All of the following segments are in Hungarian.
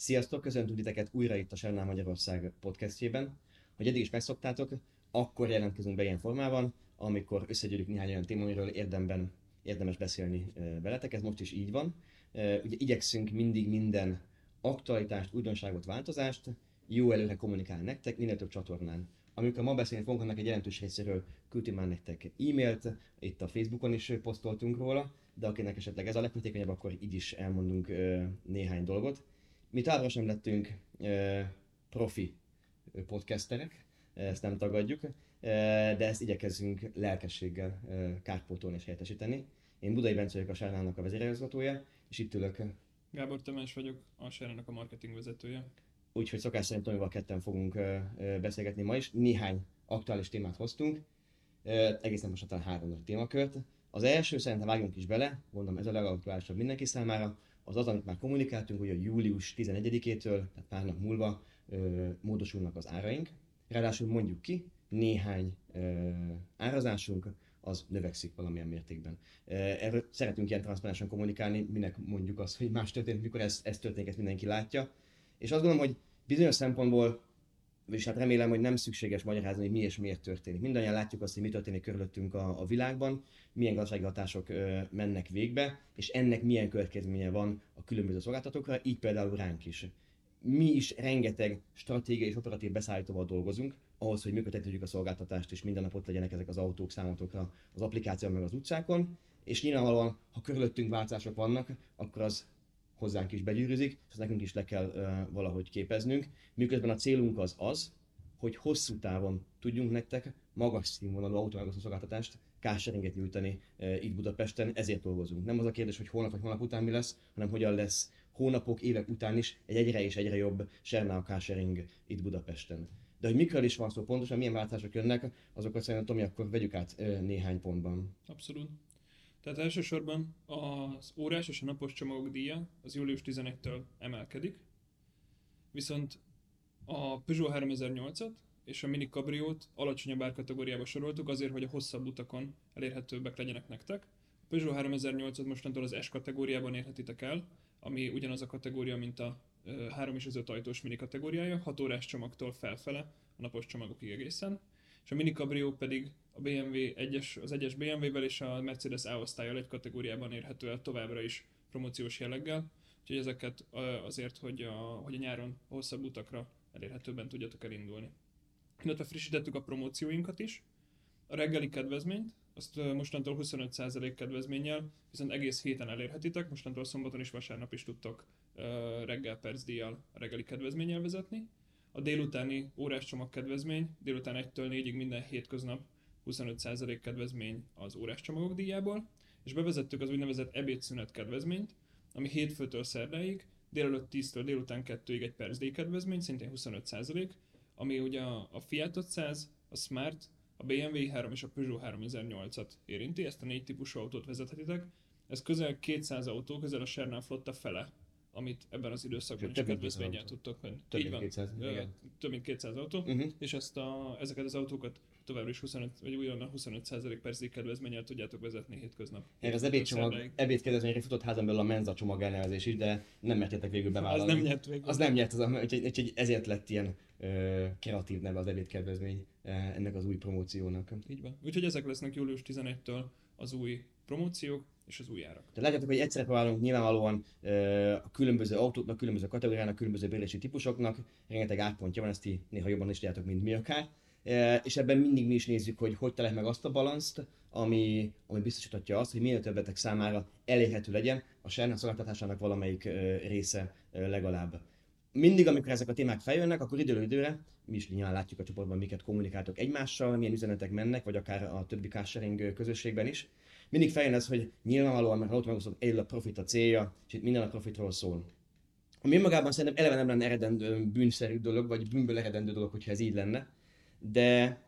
Sziasztok, köszöntünk titeket újra itt a Sernál Magyarország podcastjében. Hogy eddig is megszoktátok, akkor jelentkezünk be ilyen formában, amikor összegyűjtjük néhány olyan téma, amiről érdemben érdemes beszélni veletek, ez most is így van. Ugye igyekszünk mindig minden aktualitást, újdonságot, változást jó előre kommunikálni nektek, minél több csatornán. Amikor ma beszélni fogunk, annak egy jelentős részéről küldtünk már nektek e-mailt, itt a Facebookon is posztoltunk róla, de akinek esetleg ez a leghatékonyabb, akkor így is elmondunk néhány dolgot. Mi továbbra sem lettünk profi podcasterek, ezt nem tagadjuk, de ezt igyekezzünk lelkességgel kárpótolni és helyettesíteni. Én Budai Bence vagyok a Sárnának a vezérigazgatója, és itt ülök. Gábor Tamás vagyok, a Sárnának a marketing vezetője. Úgyhogy szokás szerint Tomival ketten fogunk beszélgetni ma is. Néhány aktuális témát hoztunk, egészen most talán három nagy témakört. Az első, szerintem vágjunk is bele, mondom ez a legaktuálisabb mindenki számára, az az, amit már kommunikáltunk, hogy a július 11-től, tehát pár nap múlva ö, módosulnak az áraink. Ráadásul mondjuk ki, néhány ö, árazásunk az növekszik valamilyen mértékben. Erről szeretünk ilyen transzparensen kommunikálni, minek mondjuk azt, hogy más történik, mikor ez, ez történik, ezt mindenki látja. És azt gondolom, hogy bizonyos szempontból és hát remélem, hogy nem szükséges magyarázni, hogy mi és miért történik. Mindannyian látjuk azt, hogy mi történik körülöttünk a, a világban, milyen gazdasági hatások ö, mennek végbe, és ennek milyen következménye van a különböző szolgáltatókra, így például ránk is. Mi is rengeteg stratégiai és operatív beszállítóval dolgozunk, ahhoz, hogy működtetjük a szolgáltatást, és minden nap ott legyenek ezek az autók számotokra az applikáció meg az utcákon, és nyilvánvalóan, ha körülöttünk változások vannak, akkor az hozzánk is begyűrűzik, és ezt nekünk is le kell valahogy képeznünk. Miközben a célunk az az, hogy hosszú távon tudjunk nektek magas színvonalú autómegosztó szolgáltatást, carsharinget nyújtani itt Budapesten, ezért dolgozunk. Nem az a kérdés, hogy holnap vagy holnap után mi lesz, hanem hogyan lesz hónapok, évek után is egy egyre és egyre jobb Sernau carsharing itt Budapesten. De hogy mikről is van szó pontosan, milyen változások jönnek, azokat szerintem Tomi, akkor vegyük át néhány pontban. Abszolút. Tehát elsősorban az órás és a napos csomagok díja az július 11-től emelkedik, viszont a Peugeot 3008-at és a Mini Cabriót alacsonyabb árkategóriába soroltuk azért, hogy a hosszabb utakon elérhetőbbek legyenek nektek. A Peugeot 3008-at mostantól az S kategóriában érhetitek el, ami ugyanaz a kategória, mint a 3 és az 5 ajtós mini kategóriája, 6 órás csomagtól felfele, a napos csomagokig egészen, és a Mini Cabrio pedig a BMW egyes, az egyes BMW-vel és a Mercedes A-osztályjal egy kategóriában érhető el továbbra is promóciós jelleggel. Úgyhogy ezeket azért, hogy a, hogy a nyáron a hosszabb utakra elérhetőben tudjatok elindulni. Illetve frissítettük a promócióinkat is. A reggeli kedvezményt, azt mostantól 25% kedvezménnyel, viszont egész héten elérhetitek, mostantól szombaton és vasárnap is tudtok reggel percdíjjal a reggeli kedvezménnyel vezetni. A délutáni órás csomag kedvezmény, délután 1-től 4-ig minden hétköznap 25% kedvezmény az órás csomagok díjából, és bevezettük az úgynevezett ebédszünet kedvezményt, ami hétfőtől szerdáig, délelőtt 10-től délután 2-ig egy percdíj kedvezmény, szintén 25%, ami ugye a Fiat 500, a Smart, a BMW 3 és a Peugeot 3008-at érinti, ezt a négy típusú autót vezethetitek. Ez közel 200 autó, közel a Sernán flotta fele amit ebben az időszakban is kedvezménnyel tudtok venni. Több mint 200, igen. Több mint 200 autó, uh-huh. és ezt a, ezeket az autókat továbbra is 25, vagy újonnan 25% percig kedvezménnyel tudjátok vezetni hétköznap. Erre az ebédcsomag, ebédkedvezményre futott házon belül a menza csomag elnevezés is, de nem mertétek végül bevállalni. Az nem nyert végül. Az nem nyert, az, úgyhogy, úgyhogy ezért lett ilyen ö, kreatív neve az ebédkedvezmény ennek az új promóciónak. Így van. Úgyhogy ezek lesznek július 11-től az új promóciók és az új árak. Tehát látjátok, hogy egyszerre próbálunk nyilvánvalóan a különböző autóknak, különböző kategóriának, különböző bérési típusoknak, rengeteg átpontja van, ezt ti néha jobban is tudjátok, mint mi akár. És ebben mindig mi is nézzük, hogy hogy találjuk meg azt a balanszt, ami, ami biztosítatja azt, hogy minél többetek számára elérhető legyen a Serna szolgáltatásának valamelyik része legalább. Mindig, amikor ezek a témák feljönnek, akkor időről időre, mi is nyilván látjuk a csoportban, miket kommunikáltok egymással, milyen üzenetek mennek, vagy akár a többi carsharing közösségben is mindig feljön ez, hogy nyilvánvalóan, mert automagosztott él a profit a célja, és itt minden a profitról szól. Ami önmagában szerintem eleve nem lenne eredendő bűnszerű dolog, vagy bűnből eredendő dolog, hogyha ez így lenne, de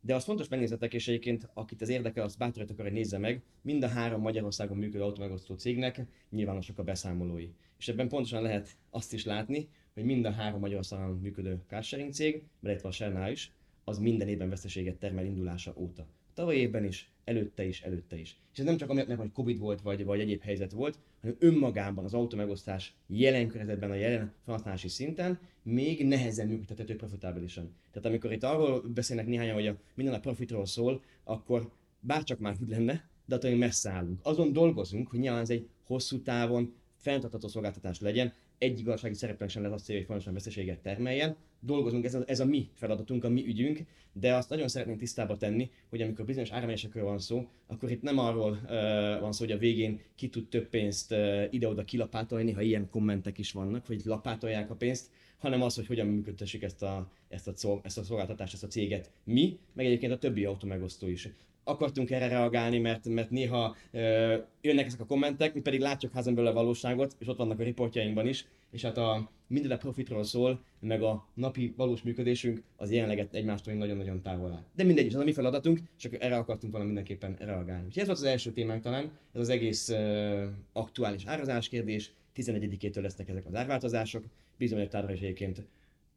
de az fontos megnézzetek, és egyébként akit ez érdekel, azt bátorítok arra, hogy nézze meg. Mind a három Magyarországon működő automegosztó cégnek nyilvánosak a beszámolói. És ebben pontosan lehet azt is látni, hogy mind a három Magyarországon működő carsharing cég, beleértve a Shell is, az minden évben veszteséget termel indulása óta. Tavaly évben is, előtte is, előtte is. És ez nem csak amiatt, hogy Covid volt, vagy, vagy egyéb helyzet volt, hanem önmagában az autómegosztás jelen környezetben, a jelen felhasználási szinten még nehezen működtethető profitábilisan. Tehát amikor itt arról beszélnek néhányan, hogy a minden a profitról szól, akkor bárcsak már úgy lenne, de attól még messze állunk. Azon dolgozunk, hogy nyilván ez egy hosszú távon fenntartható szolgáltatás legyen, egy igazsági szereplőnek sem lesz azt célja, hogy fontosan veszteséget termeljen. Dolgozunk, ez a, ez a mi feladatunk, a mi ügyünk, de azt nagyon szeretnénk tisztába tenni, hogy amikor bizonyos áremelésekről van szó, akkor itt nem arról uh, van szó, hogy a végén ki tud több pénzt uh, ide-oda kilapátolni, ha ilyen kommentek is vannak, hogy lapátolják a pénzt, hanem az, hogy hogyan működtessük ezt a, ezt a, ezt a szolgáltatást, ezt a céget mi, meg egyébként a többi automegosztó is. Akartunk erre reagálni, mert, mert néha ö, jönnek ezek a kommentek, mi pedig látjuk házon belül a valóságot, és ott vannak a riportjainkban is, és hát a minden a profitról szól, meg a napi valós működésünk az jelenleg egymástól nagyon-nagyon távol áll. De mindegy, ez a mi feladatunk, csak erre akartunk volna mindenképpen reagálni. Úgyhogy ez volt az első témánk talán, ez az egész uh, aktuális árazás kérdés, 11-től lesznek ezek az árváltozások, bizony, hogy is egyébként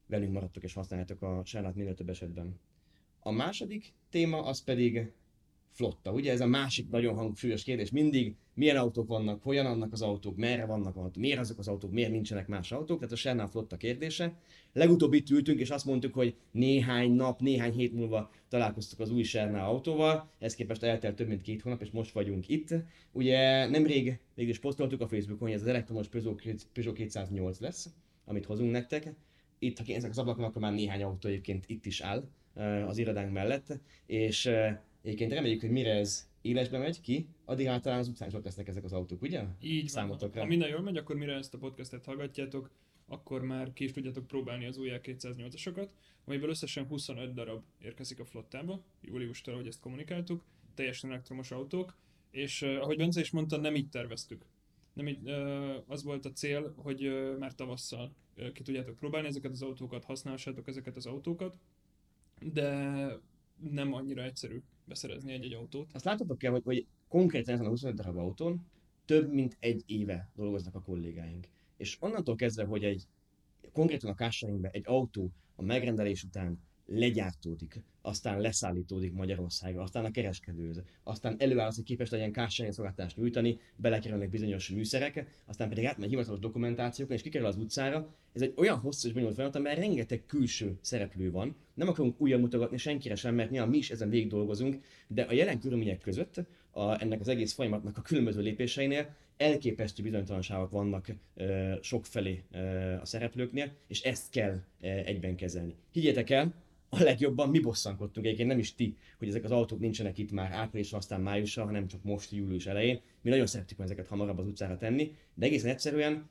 velünk maradtok és használjátok a sárnát minél több esetben. A második téma az pedig flotta. Ugye ez a másik nagyon hangsúlyos kérdés mindig, milyen autók vannak, hogyan annak az autók, merre vannak autók, miért azok az autók, miért nincsenek más autók, tehát a Sernál flotta kérdése. Legutóbb itt ültünk, és azt mondtuk, hogy néhány nap, néhány hét múlva találkoztuk az új Sernál autóval, ez képest eltelt több mint két hónap, és most vagyunk itt. Ugye nemrég végül is posztoltuk a Facebookon, hogy ez az elektromos Peugeot, Peugeot 208 lesz, amit hozunk nektek. Itt, ha ezek az ablakon, akkor már néhány autó egyébként itt is áll az irodánk mellett, és Egyébként reméljük, hogy mire ez élesbe megy ki, addig általán az utcán is ott lesznek ezek az autók, ugye? Így Számotokra. van. Ha minden jól megy, akkor mire ezt a podcastet hallgatjátok, akkor már ki is tudjátok próbálni az új 208-asokat, amiből összesen 25 darab érkezik a flottába, júliustól, hogy ezt kommunikáltuk, teljesen elektromos autók, és uh, ahogy Bence is mondta, nem így terveztük. Nem így, uh, az volt a cél, hogy uh, már tavasszal ki tudjátok próbálni ezeket az autókat, használhassátok ezeket az autókat, de nem annyira egyszerű beszerezni egy-egy autót. Azt láthatok el, hogy, hogy konkrétan ezen a 25 darab autón több mint egy éve dolgoznak a kollégáink. És onnantól kezdve, hogy egy konkrétan a kásainkban egy autó a megrendelés után legyártódik, aztán leszállítódik Magyarországra, aztán a kereskedőhöz, aztán előáll az, hogy képes legyen kársány szolgáltást nyújtani, belekerülnek bizonyos műszerek, aztán pedig átmegy hivatalos dokumentációkon és kikerül az utcára. Ez egy olyan hosszú és bonyolult folyamat, mert rengeteg külső szereplő van. Nem akarunk újra mutogatni senkire sem, mert nyilván mi is ezen végig dolgozunk, de a jelen körülmények között a, ennek az egész folyamatnak a különböző lépéseinél elképesztő bizonytalanságok vannak sok sokfelé a szereplőknél, és ezt kell egyben kezelni. Higgyétek el, a legjobban mi bosszankodtunk, egyébként nem is ti, hogy ezek az autók nincsenek itt már áprilisra, aztán májusra, hanem csak most július elején. Mi nagyon szerettük ezeket hamarabb az utcára tenni, de egészen egyszerűen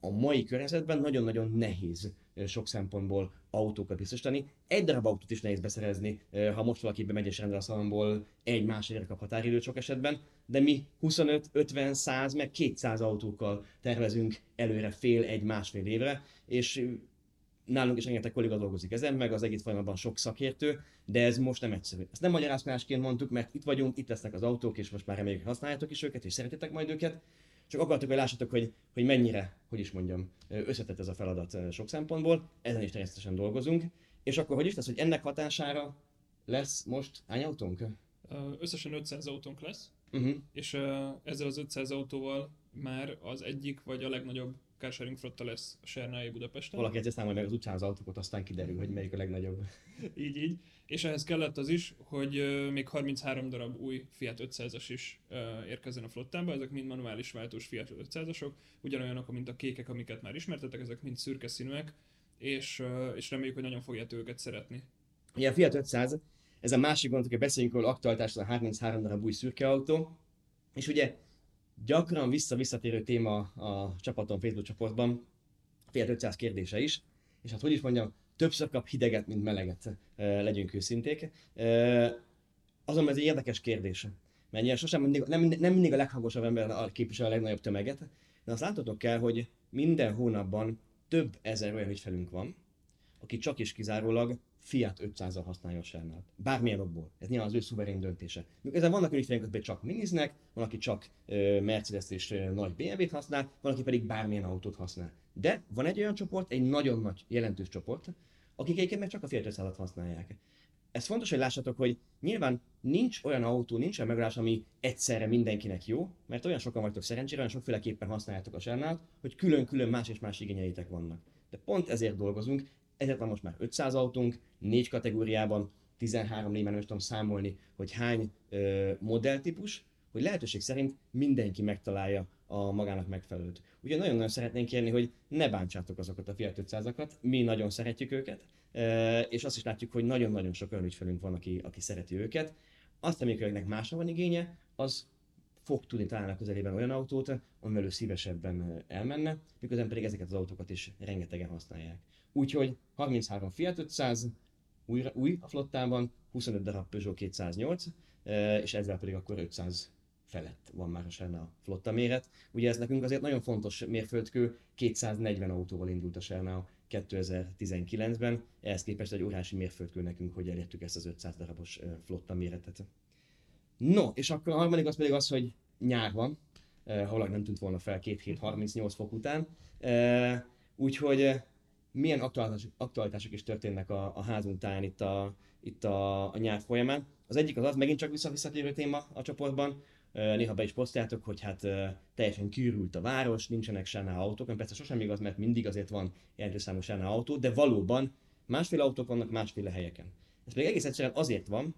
a mai környezetben nagyon-nagyon nehéz sok szempontból autókat biztosítani. Egy darab autót is nehéz beszerezni, ha most valaki bemegy és rendel a szalomból egy másodjára kap határidőt sok esetben, de mi 25, 50, 100, meg 200 autókkal tervezünk előre fél, egy, másfél évre, és nálunk is rengeteg kolléga dolgozik ezen, meg az egész folyamatban sok szakértő, de ez most nem egyszerű. Ezt nem magyarázásként mondtuk, mert itt vagyunk, itt lesznek az autók, és most már reméljük, használjátok is őket, és szeretitek majd őket. Csak akartuk, hogy lássatok, hogy, hogy mennyire, hogy is mondjam, összetett ez a feladat sok szempontból, ezen is természetesen dolgozunk. És akkor hogy is lesz, hogy ennek hatására lesz most hány autónk? Összesen 500 autónk lesz, uh-huh. és ezzel az 500 autóval már az egyik vagy a legnagyobb carsharing flotta lesz a Sernai Budapesten. Valaki egyszer számolja meg az utcán az autókat, aztán kiderül, hogy melyik a legnagyobb. így, így. És ehhez kellett az is, hogy még 33 darab új Fiat 500-as is érkezzen a flottába, ezek mind manuális váltós Fiat 500-asok, ugyanolyanok, mint a kékek, amiket már ismertetek, ezek mind szürke színűek, és, és reméljük, hogy nagyon fogjátok őket szeretni. Ugye a Fiat 500, ez a másik gond, hogy beszéljünk róla aktualitásra a 33 darab új szürke autó, és ugye gyakran vissza-visszatérő téma a csapaton Facebook csoportban, Fiat 500 kérdése is, és hát hogy is mondjam, többször kap hideget, mint meleget, legyünk őszinték. Azonban ez egy érdekes kérdés, ilyen sosem mindig, nem, nem mindig a leghangosabb ember képvisel a legnagyobb tömeget, de azt láthatok kell, hogy minden hónapban több ezer olyan ügyfelünk van, aki csak is kizárólag Fiat 500-al használja a Shell-nál. Bármilyen okból. Ez nyilván az ő szuverén döntése. Ezen vannak ügyfeleink, akik csak miniznek, van, aki csak Mercedes és nagy BMW-t használ, van, aki pedig bármilyen autót használ. De van egy olyan csoport, egy nagyon nagy, jelentős csoport, akik egyébként meg csak a Fiat 500-at használják. ez fontos, hogy lássatok, hogy nyilván nincs olyan autó, nincs olyan megoldás, ami egyszerre mindenkinek jó, mert olyan sokan vagytok szerencsére, olyan sokféleképpen használjátok a Sernát, hogy külön-külön más és más igényeitek vannak. De pont ezért dolgozunk, ezért van most már 500 autónk, négy kategóriában, 13 néven nem tudom számolni, hogy hány ö, modelltípus, hogy lehetőség szerint mindenki megtalálja a magának megfelelőt. Ugye nagyon-nagyon szeretnénk kérni, hogy ne bántsátok azokat a Fiat 500-akat, mi nagyon szeretjük őket, és azt is látjuk, hogy nagyon-nagyon sok olyan ügyfelünk van, aki, aki szereti őket. Azt, amiknek másra van igénye, az fog tudni találni a közelében olyan autót, amivel ő szívesebben elmenne, miközben pedig ezeket az autókat is rengetegen használják. Úgyhogy 33 Fiat 500, új, új a flottában, 25 darab Peugeot 208, és ezzel pedig akkor 500 felett van már a a flotta méret. Ugye ez nekünk azért nagyon fontos mérföldkő, 240 autóval indult a Serna 2019-ben, ehhez képest egy órási mérföldkő nekünk, hogy elértük ezt az 500 darabos flotta méretet. No, és akkor a harmadik az pedig az, hogy nyár van, eh, nem tűnt volna fel két hét 38 fok után, úgyhogy milyen aktualitások, is történnek a, a házunk táján itt a, itt a, a nyár folyamán. Az egyik az az, megint csak visszavisszatérő téma a csoportban, néha be is posztjátok, hogy hát teljesen kiürült a város, nincsenek sárna autók, persze sosem igaz, mert mindig azért van jelentős számú sárna autó, de valóban másféle autók vannak másféle helyeken. Ez pedig egész egyszerűen azért van,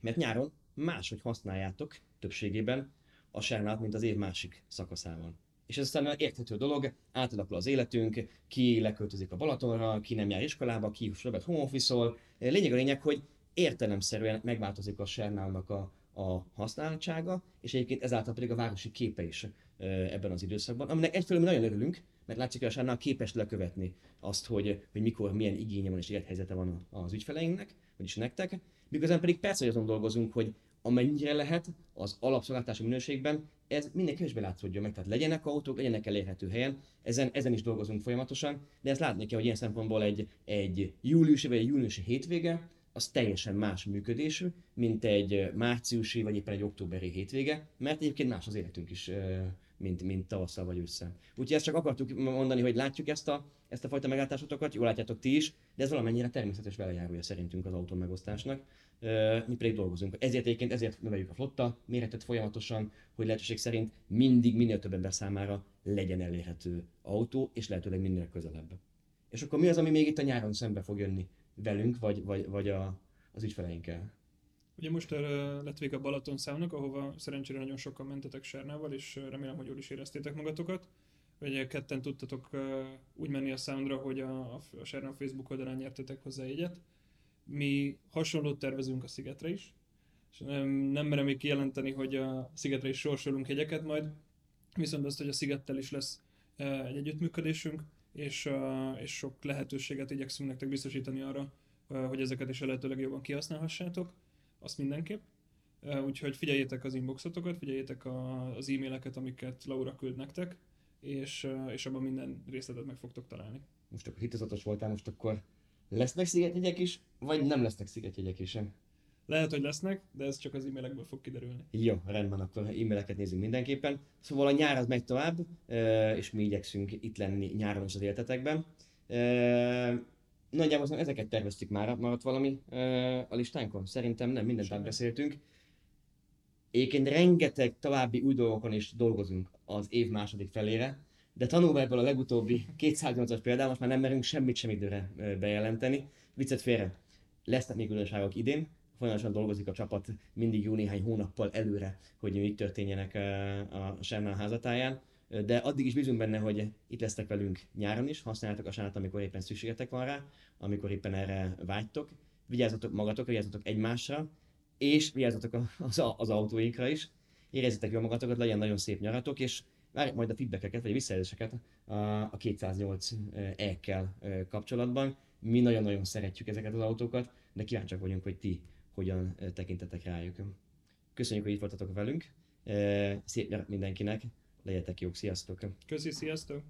mert nyáron máshogy használjátok többségében a sárnát, mint az év másik szakaszában. És ez aztán érthető dolog, átalakul az életünk, ki leköltözik a Balatonra, ki nem jár iskolába, ki sokat home office Lényeg a lényeg, hogy értelemszerűen megváltozik a Sernálnak a, a használtsága, és egyébként ezáltal pedig a városi képe is ebben az időszakban, aminek egyfelől mi nagyon örülünk, mert látszik, hogy a Sárnál képes lekövetni azt, hogy, hogy mikor milyen igénye van és élethelyzete van az ügyfeleinknek, vagyis nektek, miközben pedig persze, hogy azon dolgozunk, hogy amennyire lehet az alapszolgáltási minőségben, ez minél kevésbé látszódjon meg. Tehát legyenek autók, legyenek elérhető helyen, ezen, ezen is dolgozunk folyamatosan, de ezt látni kell, hogy ilyen szempontból egy, egy júliusi vagy egy júniusi hétvége, az teljesen más működésű, mint egy márciusi vagy éppen egy októberi hétvége, mert egyébként más az életünk is, mint, mint tavasszal vagy ősszel. Úgyhogy ezt csak akartuk mondani, hogy látjuk ezt a, ezt a fajta meglátásotokat, jól látjátok ti is, de ez valamennyire természetes velejárója szerintünk az autó megosztásnak. Mi pedig dolgozunk. Ezért egyébként ezért növeljük a flotta méretet folyamatosan, hogy lehetőség szerint mindig minél több ember számára legyen elérhető autó, és lehetőleg minél közelebb. És akkor mi az, ami még itt a nyáron szembe fog jönni velünk, vagy, vagy, vagy a, az ügyfeleinkkel. Ugye most uh, lett vége a Balaton számnak, ahova szerencsére nagyon sokan mentetek Sernával, és remélem, hogy jól is éreztétek magatokat. Ugye ketten tudtatok úgy menni a számra, hogy a, a Serna Facebook oldalán nyertetek hozzá egyet. Mi hasonlót tervezünk a Szigetre is, és nem, nem merem még kijelenteni, hogy a Szigetre is sorsolunk jegyeket majd, viszont azt, hogy a Szigettel is lesz egy együttműködésünk, és, és sok lehetőséget igyekszünk nektek biztosítani arra, hogy ezeket is a lehető legjobban kihasználhassátok, azt mindenképp. Úgyhogy figyeljétek az inboxotokat, figyeljétek az e-maileket, amiket Laura küld nektek, és, és abban minden részletet meg fogtok találni. Most akkor hitezatos voltál, most akkor lesznek szigetjegyek is, vagy nem lesznek szigetjegyek is sem? Lehet, hogy lesznek, de ez csak az e-mailekből fog kiderülni. Jó, rendben, akkor e-maileket nézzünk mindenképpen. Szóval a nyár az megy tovább, és mi igyekszünk itt lenni nyáron is az életetekben. Nagyjából ezeket terveztük már, maradt valami a listánkon? Szerintem nem, mindent átbeszéltünk. Egyébként rengeteg további új dolgokon is dolgozunk az év második felére, de tanulva ebből a legutóbbi 208-as példával, most már nem merünk semmit sem időre bejelenteni. Viccet félre, lesznek még újdonságok idén, folyamatosan dolgozik a csapat mindig jó néhány hónappal előre, hogy mit történjenek a Sernál házatáján. De addig is bízunk benne, hogy itt lesztek velünk nyáron is, használjátok a sánat, amikor éppen szükségetek van rá, amikor éppen erre vágytok. Vigyázzatok magatokra, vigyázzatok egymásra, és vigyázzatok az, az autóinkra is. Érezzétek jól magatokat, legyen nagyon szép nyaratok, és várjuk majd a feedbackeket, vagy a visszajelzéseket a 208 E-kkel kapcsolatban. Mi nagyon-nagyon szeretjük ezeket az autókat, de kíváncsiak vagyunk, hogy ti hogyan tekintetek rájuk. Köszönjük, hogy itt voltatok velünk. Szép nyarat mindenkinek, legyetek jók, sziasztok! Köszi, sziasztok!